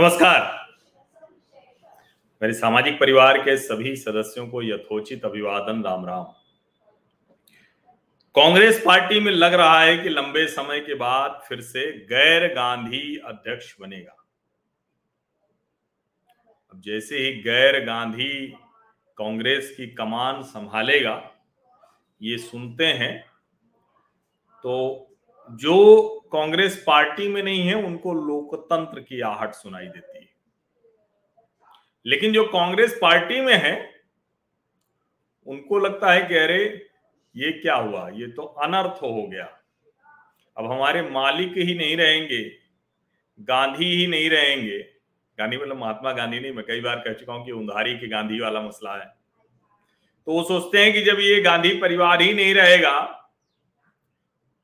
नमस्कार। मेरे सामाजिक परिवार के सभी सदस्यों को यथोचित अभिवादन, राम राम। कांग्रेस पार्टी में लग रहा है कि लंबे समय के बाद फिर से गैर गांधी अध्यक्ष बनेगा। अब जैसे ही गैर गांधी कांग्रेस की कमान संभालेगा, ये सुनते हैं तो जो कांग्रेस पार्टी में नहीं है, उनको लोकतंत्र की आहट सुनाई देती है। लेकिन जो कांग्रेस पार्टी में है, उनको लगता है कि अरे, ये क्या हुआ? ये तो अनर्थ हो गया। अब हमारे मालिक ही नहीं रहेंगे, गांधी ही नहीं रहेंगे। गांधी मतलब महात्मा गांधी नहीं, मैं कई बार कह चुका हूँ कि उंधारी के गांधी वाला मसला है। तो वो सोचते हैं कि जब ये गांधी परिवार ही नहीं रहेगा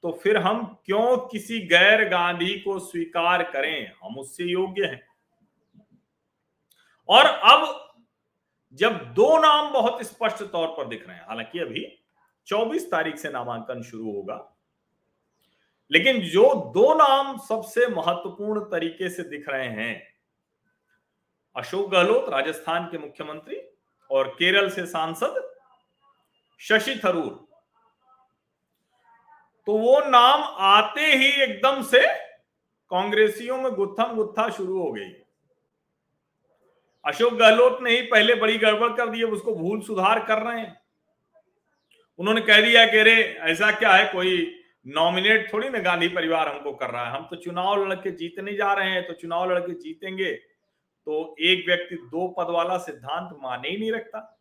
तो फिर हम क्यों किसी गैर गांधी को स्वीकार करें? हम उससे योग्य हैं। और अब जब दो नाम बहुत स्पष्ट तौर पर दिख रहे हैं, हालाँकि अभी 24 तारीख से नामांकन शुरू होगा, लेकिन जो दो नाम सबसे महत्वपूर्ण तरीके से दिख रहे हैं, अशोक गहलोत, राजस्थान के मुख्यमंत्री, और केरल से सांसद शशि थरूर तो वो नाम आते ही एकदम से कांग्रेसियों में गुत्थम गुत्था शुरू हो गई। अशोक गहलोत ने ही पहले बड़ी गड़बड़ कर दी उसको भूल सुधार कर रहे हैं। उन्होंने कह दिया कि अरे, ऐसा क्या है, कोई नॉमिनेट थोड़ी ना गांधी परिवार हमको कर रहा है। हम तो चुनाव लड़के जीतने जा रहे हैं तो चुनाव लड़के जीतेंगे। तो एक व्यक्ति दो पद वाला सिद्धांत माने ही नहीं रखता।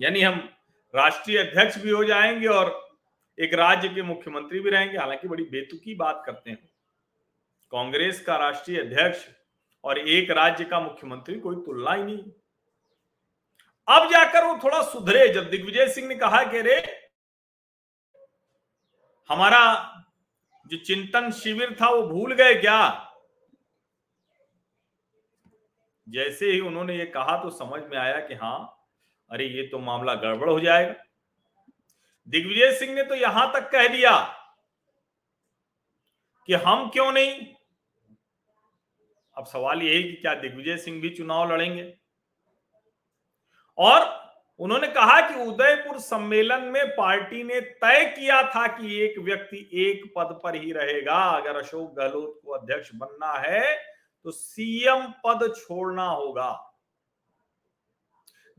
यानी हम राष्ट्रीय अध्यक्ष भी हो जाएँगे और एक राज्य के मुख्यमंत्री भी रहेंगे, हालाँकि बड़ी बेतुकी बात करते हैं। कांग्रेस का राष्ट्रीय अध्यक्ष और एक राज्य का मुख्यमंत्री, कोई तुलना ही नहीं। अब जाकर वो थोड़ा सुधरे, जब दिग्विजय सिंह ने कहा कि रे हमारा जो चिंतन शिविर था, वो भूल गए क्या? जैसे ही उन्होंने ये कहा तो समझ में आया कि हाँ अरे, ये तो मामला गड़बड़ हो जाएगा। दिग्विजय सिंह ने तो यहाँ तक कह दिया कि हम क्यों नहीं? अब सवाल यही कि क्या दिग्विजय सिंह भी चुनाव लड़ेंगे? और उन्होंने कहा कि उदयपुर सम्मेलन में पार्टी ने तय किया था कि एक व्यक्ति एक पद पर ही रहेगा। अगर अशोक गहलोत को अध्यक्ष बनना है तो सीएम पद छोड़ना होगा।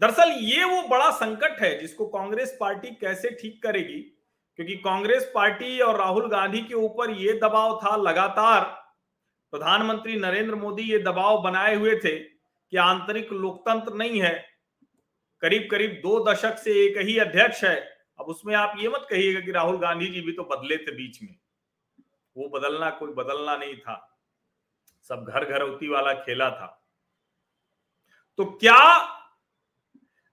दरअसल ये वो बड़ा संकट है जिसको कांग्रेस पार्टी कैसे ठीक करेगी? क्योंकि कांग्रेस पार्टी और राहुल गांधी के ऊपर ये दबाव था लगातार। प्रधानमंत्री नरेंद्र मोदी ये दबाव बनाए हुए थे कि आंतरिक लोकतंत्र नहीं है। करीब करीब दो दशक से एक ही अध्यक्ष है। अब उसमें आप ये मत कहिएगा कि राहुल गांधी जी भी तो बदले थे बीच में। वो बदलना कोई बदलना नहीं था। सब घर घरौती वाला खेला था। तो क्या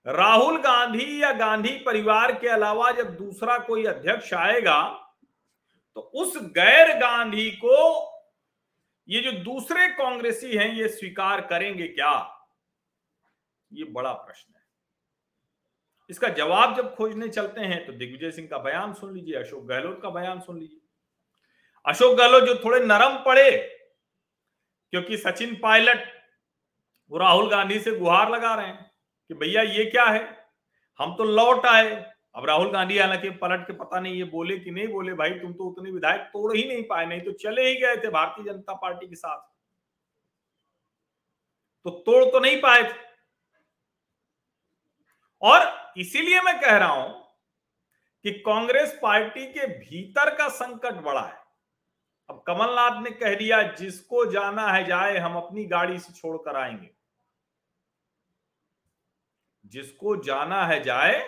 राहुल गांधी या गांधी परिवार के अलावा जब दूसरा कोई अध्यक्ष आएगा तो उस गैर गांधी को ये जो दूसरे कांग्रेसी हैं, ये स्वीकार करेंगे क्या? ये बड़ा प्रश्न है। इसका जवाब जब खोजने चलते हैं तो दिग्विजय सिंह का बयान सुन लीजिए, अशोक गहलोत का बयान सुन लीजिए। अशोक गहलोत जो थोड़े नरम पड़े, क्योंकि सचिन पायलट वो राहुल गांधी से गुहार लगा रहे हैं। कि भैया ये क्या है? हम तो लौट आए। अब राहुल गांधी हालाँकि पलट के पता नहीं ये बोले कि नहीं बोले। भाई तुम तो उतने विधायक तोड़ ही नहीं पाए, नहीं तो चले ही गए थे भारतीय जनता पार्टी के साथ। तो तोड़ तो नहीं पाए थे। और इसीलिए मैं कह रहा हूँ कि कांग्रेस पार्टी के भीतर का संकट बड़ा है। अब कमलनाथ ने कह दिया, जिसको जाना है जाए, हम अपनी गाड़ी से छोड़कर आएँगे। जिसको जाना है जाए,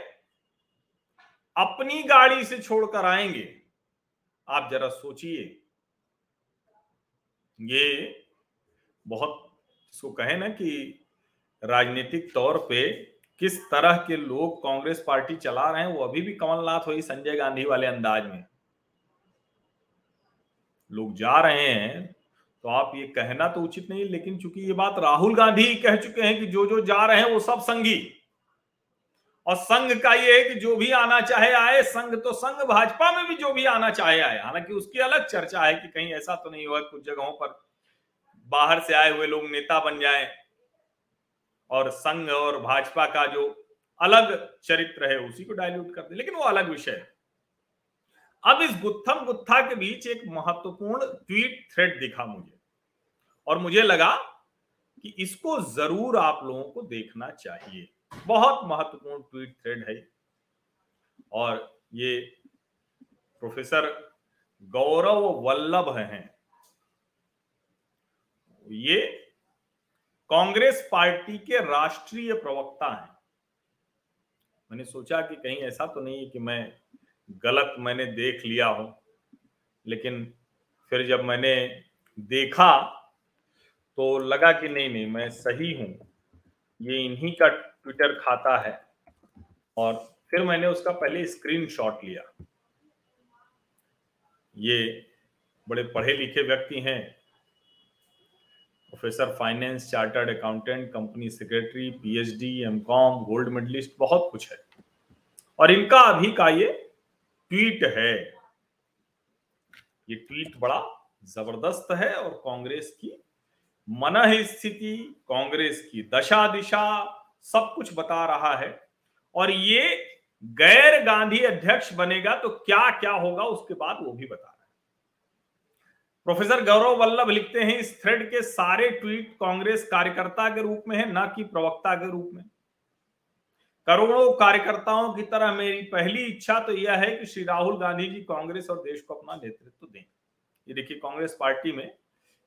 अपनी गाड़ी से छोड़कर आएँगे। आप जरा सोचिए। ये बहुत इसको कहे ना कि राजनीतिक तौर पे किस तरह के लोग कांग्रेस पार्टी चला रहे हैं, वो अभी भी कमलनाथ हुई संजय गांधी वाले अंदाज में। लोग जा रहे हैं तो आप ये कहना तो उचित नहीं, लेकिन चूँकि ये बात राहुल गांधी कह चुके हैं कि जो जो जा रहे हैं वो सब संगी। और संघ का ये है कि जो भी आना चाहे आए, संघ तो संघ, भाजपा में भी जो भी आना चाहे आए। हालाँकि उसकी अलग चर्चा है कि कहीं ऐसा तो नहीं हुआ कुछ जगहों पर बाहर से आए हुए लोग नेता बन जाए और संघ और भाजपा का जो अलग चरित्र है उसी को डायल्यूट कर दे। लेकिन वो अलग विषय है। अब इस गुत्थम गुत्था के बीच एक महत्वपूर्ण ट्वीट थ्रेड दिखा मुझे और मुझे लगा कि इसको ज़रूर आप लोगों को देखना चाहिए। बहुत महत्वपूर्ण ट्वीट थ्रेड है और ये प्रोफेसर गौरव वल्लभ हैं। ये कांग्रेस पार्टी के राष्ट्रीय प्रवक्ता हैं। मैंने सोचा कि कहीं ऐसा तो नहीं है कि मैं गलत मैंने देख लिया हो, लेकिन फिर जब मैंने देखा तो लगा कि नहीं नहीं, मैं सही हूँ। ये इन्हीं का ट्विटर खाता है। और फिर मैंने उसका पहले स्क्रीनशॉट लिया। ये बड़े पढ़े लिखे व्यक्ति हैं। Professor finance chartered accountant company secretary PhD M Com gold medalist बहुत कुछ है। और इनका अभी का ये ट्वीट है। ये ट्वीट बड़ा ज़बरदस्त है और कांग्रेस की मन स्थिति, कांग्रेस की दशा दिशा सब कुछ बता रहा है। और ये गैर गांधी अध्यक्ष बनेगा तो क्या क्या होगा उसके बाद वो भी बता रहा है। प्रोफेसर गौरव वल्लभ लिखते हैं, इस थ्रेड के सारे ट्वीट कांग्रेस कार्यकर्ता के रूप में है, ना कि प्रवक्ता के रूप में। करोड़ों कार्यकर्ताओं की तरह मेरी पहली इच्छा तो यह है कि श्री राहुल गांधी जी कांग्रेस और देश को अपना नेतृत्व दें। ये देखिए, कांग्रेस पार्टी में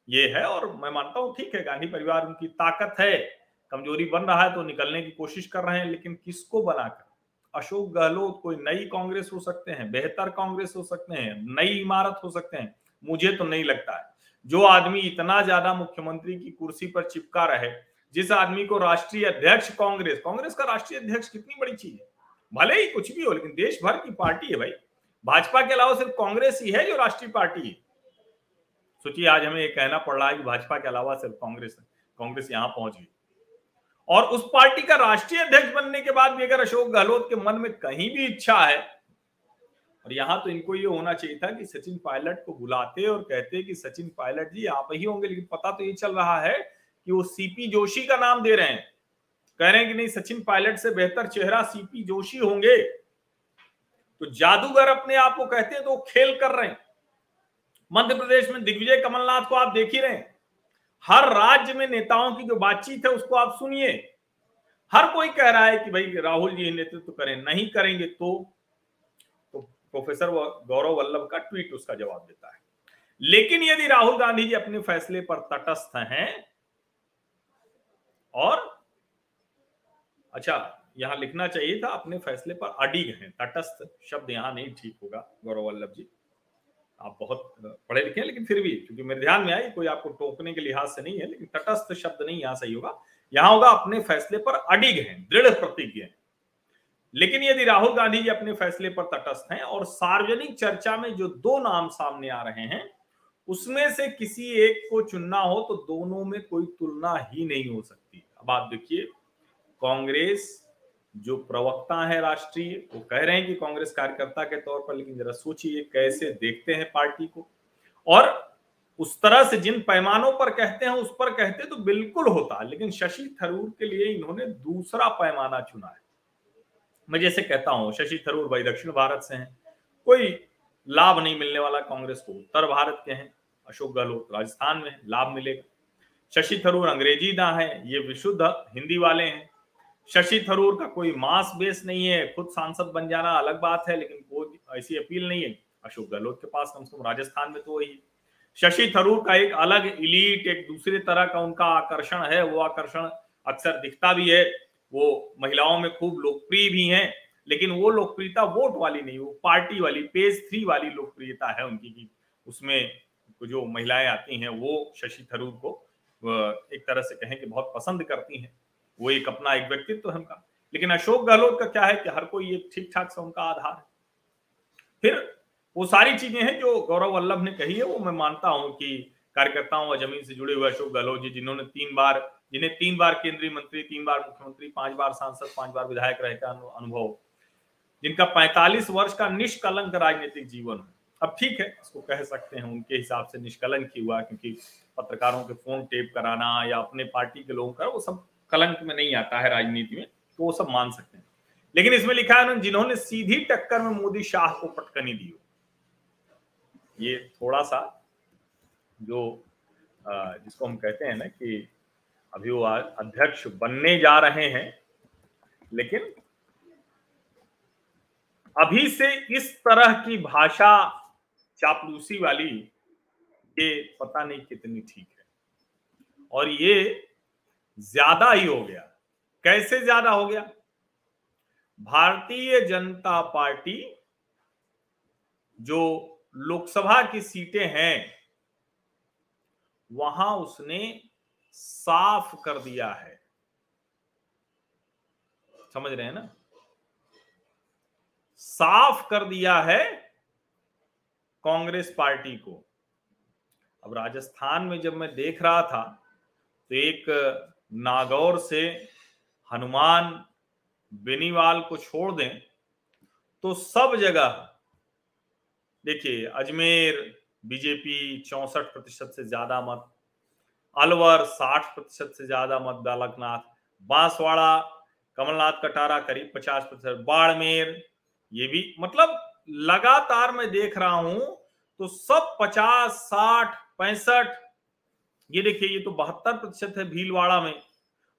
ये है और मैं मानता हूँ ठीक है, गांधी परिवार उनकी ताकत है। कमज़ोरी बन रहा है तो निकलने की कोशिश कर रहे हैं, लेकिन किसको बनाकर? अशोक गहलोत कोई नई कांग्रेस हो सकते हैं, बेहतर कांग्रेस हो सकते हैं, नई इमारत हो सकते हैं, मुझे तो नहीं लगता है। जो आदमी इतना ज़्यादा मुख्यमंत्री की कुर्सी पर चिपका रहे, जिस आदमी को राष्ट्रीय अध्यक्ष कांग्रेस कांग्रेस का राष्ट्रीय अध्यक्ष कितनी बड़ी चीज़ है, भले ही कुछ भी हो, लेकिन देश भर की पार्टी है भाई। भाजपा के अलावा सिर्फ़ कांग्रेस ही है जो राष्ट्रीय पार्टी है। सोचिए, आज हमें ये कहना पड़ रहा है कि भाजपा के अलावा सिर्फ़ कांग्रेस कांग्रेस यहाँ पहुँच गई। और उस पार्टी का राष्ट्रीय अध्यक्ष बनने के बाद भी अगर अशोक गहलोत के मन में कहीं भी इच्छा है, और यहाँ तो इनको ये होना चाहिए था कि सचिन पायलट को बुलाते और कहते कि सचिन पायलट जी, आप ही होंगे, लेकिन पता तो ये चल रहा है कि वो सीपी जोशी का नाम दे रहे हैं। कह रहे हैं कि नहीं, सचिन पायलट से बेहतर चेहरा सीपी जोशी होंगे। तो जादूगर अपने आप को कहते हैं तो खेल कर रहे हैं। मध्य प्रदेश में दिग्विजय कमलनाथ को आप देख ही रहे हर राज्य में नेताओं की जो बातचीत है, उसको आप सुनिए। हर कोई कह रहा है कि भाई राहुल जी नेतृत्व करें, नहीं करेंगे तो प्रोफेसर गौरव वल्लभ का ट्वीट उसका जवाब देता है। लेकिन यदि राहुल गांधी जी अपने फैसले पर तटस्थ हैं, और अच्छा यहाँ लिखना चाहिए था, अपने फैसले पर अडिग हैं, तटस्थ शब्द यहाँ नहीं ठीक होगा, गौरव वल्लभ जी। आप बहुत पढ़े लिखे हैं, लेकिन फिर भी, क्योंकि मेरे ध्यान में आई कोई आपको टोकने के लिहाज से नहीं है, लेकिन तटस्थ शब्द नहीं यहाँ सही होगा। यहाँ होगा अपने फैसले पर अडिग हैं, दृढ़ प्रतिज्ञ हैं। लेकिन यदि राहुल गांधी जी अपने फैसले पर तटस्थ हैं और सार्वजनिक चर्चा में जो दो नाम सामने आ रहे हैं, उसमें से किसी एक को चुनना हो तो दोनों में कोई तुलना ही नहीं हो सकती। अब आप देखिए, कांग्रेस जो प्रवक्ता है राष्ट्रीय, वो कह रहे हैं कि कांग्रेस कार्यकर्ता के तौर पर, लेकिन जरा सोचिए कैसे देखते हैं पार्टी को। और उस तरह से जिन पैमानों पर कहते हैं, उस पर कहते तो बिल्कुल होता, लेकिन शशि थरूर के लिए इन्होंने दूसरा पैमाना चुना है। मैं जैसे कहता हूँ, शशि थरूर भाई दक्षिण भारत से हैं, कोई लाभ नहीं मिलने वाला कांग्रेस को। उत्तर भारत के हैं, अशोक गहलोत राजस्थान में लाभ मिलेगा। शशि थरूर अंग्रेज़ी ना है, ये विशुद्ध हिंदी वाले हैं। शशि थरूर का कोई मास बेस नहीं है, खुद सांसद बन जाना अलग बात है, लेकिन कोई ऐसी अपील नहीं है। अशोक गहलोत के पास कम से कम राजस्थान में तो वही। शशि थरूर का एक अलग इलीट एक दूसरे तरह का उनका आकर्षण है, वो आकर्षण अक्सर दिखता भी है। वो महिलाओं में खूब लोकप्रिय भी हैं, लेकिन वो लोकप्रियता वोट वाली नहीं, वो पार्टी वाली पेज थ्री वाली लोकप्रियता है उनकी की उसमें जो महिलाएँ आती हैं, वो शशि थरूर को एक तरह से कहें कि बहुत पसंद करती हैं। वो एक अपना एक व्यक्तित्व है उनका। लेकिन अशोक गहलोत का क्या है कि हर कोई एक ठीक ठाक सा उनका आधार है। फिर वो सारी चीज़ें हैं जो गौरव वल्लभ ने कही है, वो मैं मानता हूँ कि कार्यकर्ताओं और ज़मीन से जुड़े हुए अशोक गहलोत जी, जिन्होंने तीन बार, जिन्हें तीन बार केंद्रीय मंत्री, तीन बार मुख्यमंत्री, पाँच बार सांसद, पाँच बार विधायक रहकर अनुभव। जिनका 45 वर्ष का निष्कलंक राजनीतिक जीवन अब ठीक है, इसको कह सकते हैं, उनके हिसाब से निष्कलंक ही हुआ, क्योंकि पत्रकारों के फ़ोन टेप कराना या अपने पार्टी के लोगों का, वो सब कलंक में नहीं आता है राजनीति में तो वो सब मान सकते हैं। लेकिन इसमें लिखा है जिन्होंने सीधी टक्कर में मोदी शाह को पटकनी दी हो। ये थोड़ा सा जो जिसको हम कहते हैं ना कि अभी वो अध्यक्ष बनने जा रहे हैं, लेकिन अभी से इस तरह की भाषा चापलूसी वाली ये पता नहीं कितनी ठीक है। और ये ज़्यादा ही हो गया। कैसे ज़्यादा हो गया? भारतीय जनता पार्टी जो लोकसभा की सीटें हैं, वहाँ उसने साफ़ कर दिया है। समझ रहे हैं ना? साफ़ कर दिया है कांग्रेस पार्टी को। अब राजस्थान में जब मैं देख रहा था तो एक नागौर से हनुमान बेनीवाल को छोड़ दें तो सब जगह, देखिए, अजमेर, बीजेपी चौसठ प्रतिशत से ज़्यादा मत, अलवर साठ प्रतिशत से ज़्यादा मत, बालकनाथ, बांसवाड़ा, कमलनाथ कटारा करीब पचास प्रतिशत, बाड़मेर, ये भी मतलब लगातार मैं देख रहा हूँ तो सब पचास, साठ, पैंसठ ये देखिए, ये तो बहत्तर प्रतिशत है भीलवाड़ा में।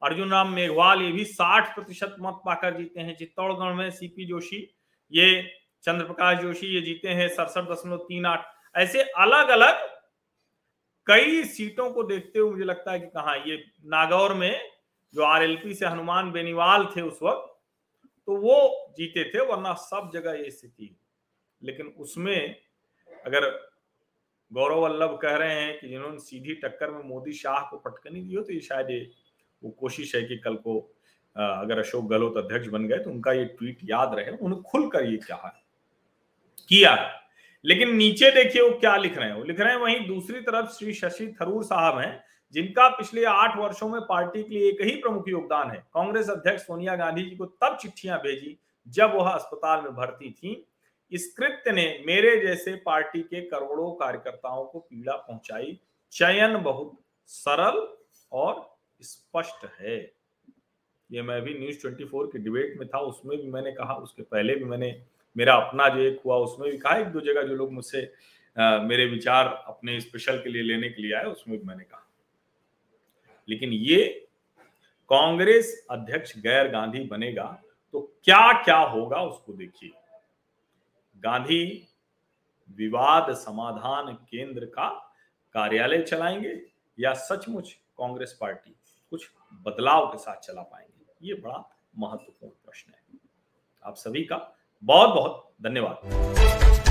अर्जुन राम मेघवाल, ये भी साठ प्रतिशत मत पाकर जीते हैं। चित्तौड़गढ़ में सीपी जोशी, ये चंद्र प्रकाश जोशी, ये जीते हैं सड़सठ दशमलव तीन आठ। ऐसे अलग अलग कई सीटों को देखते हुए मुझे लगता है कि कहा, ये नागौर में जो आरएलपी से हनुमान बेनीवाल थे उस वक्त तो वो जीते थे, वरना सब जगह ये स्थिति लेकिन उसमें अगर गौरव वल्लभ कह रहे हैं कि जिन्होंने सीधी टक्कर में मोदी शाह को पटकनी दी हो तो ये शायद ये, वो कोशिश है कि कल को अगर अशोक गहलोत अध्यक्ष बन गए तो उनका ये ट्वीट याद रहे उन्हें खुलकर ये क्या किया लेकिन नीचे देखिए वो क्या लिख रहे हैं, वो लिख रहे हैं वहीं दूसरी तरफ़ श्री शशि थरूर साहब हैं, जिनका पिछले आठ वर्षों में पार्टी के लिए एक ही प्रमुख योगदान है। कांग्रेस अध्यक्ष सोनिया गांधी जी को तब चिट्ठियाँ भेजी जब वह अस्पताल में भर्ती थी इस कृत्य ने मेरे जैसे पार्टी के करोड़ों कार्यकर्ताओं को पीड़ा पहुंचाई। चयन बहुत सरल और स्पष्ट है। ये मैं भी न्यूज़ 24 के डिबेट में था, उसमें भी मैंने कहा, उसके पहले भी मैंने, मेरा अपना जो एक हुआ, उसमें भी कहा, एक दो जगह जो लोग मुझसे मेरे विचार अपने स्पेशल के लिए लेने के लिए आए, उसमें भी मैंने कहा। लेकिन ये कांग्रेस अध्यक्ष गैर गांधी बनेगा तो क्या क्या होगा, उसको देखिए। गांधी विवाद समाधान केंद्र का कार्यालय चलाएँगे या सचमुच कांग्रेस पार्टी कुछ बदलाव के साथ चला पाएँगे? ये बड़ा महत्वपूर्ण प्रश्न है। आप सभी का बहुत बहुत धन्यवाद।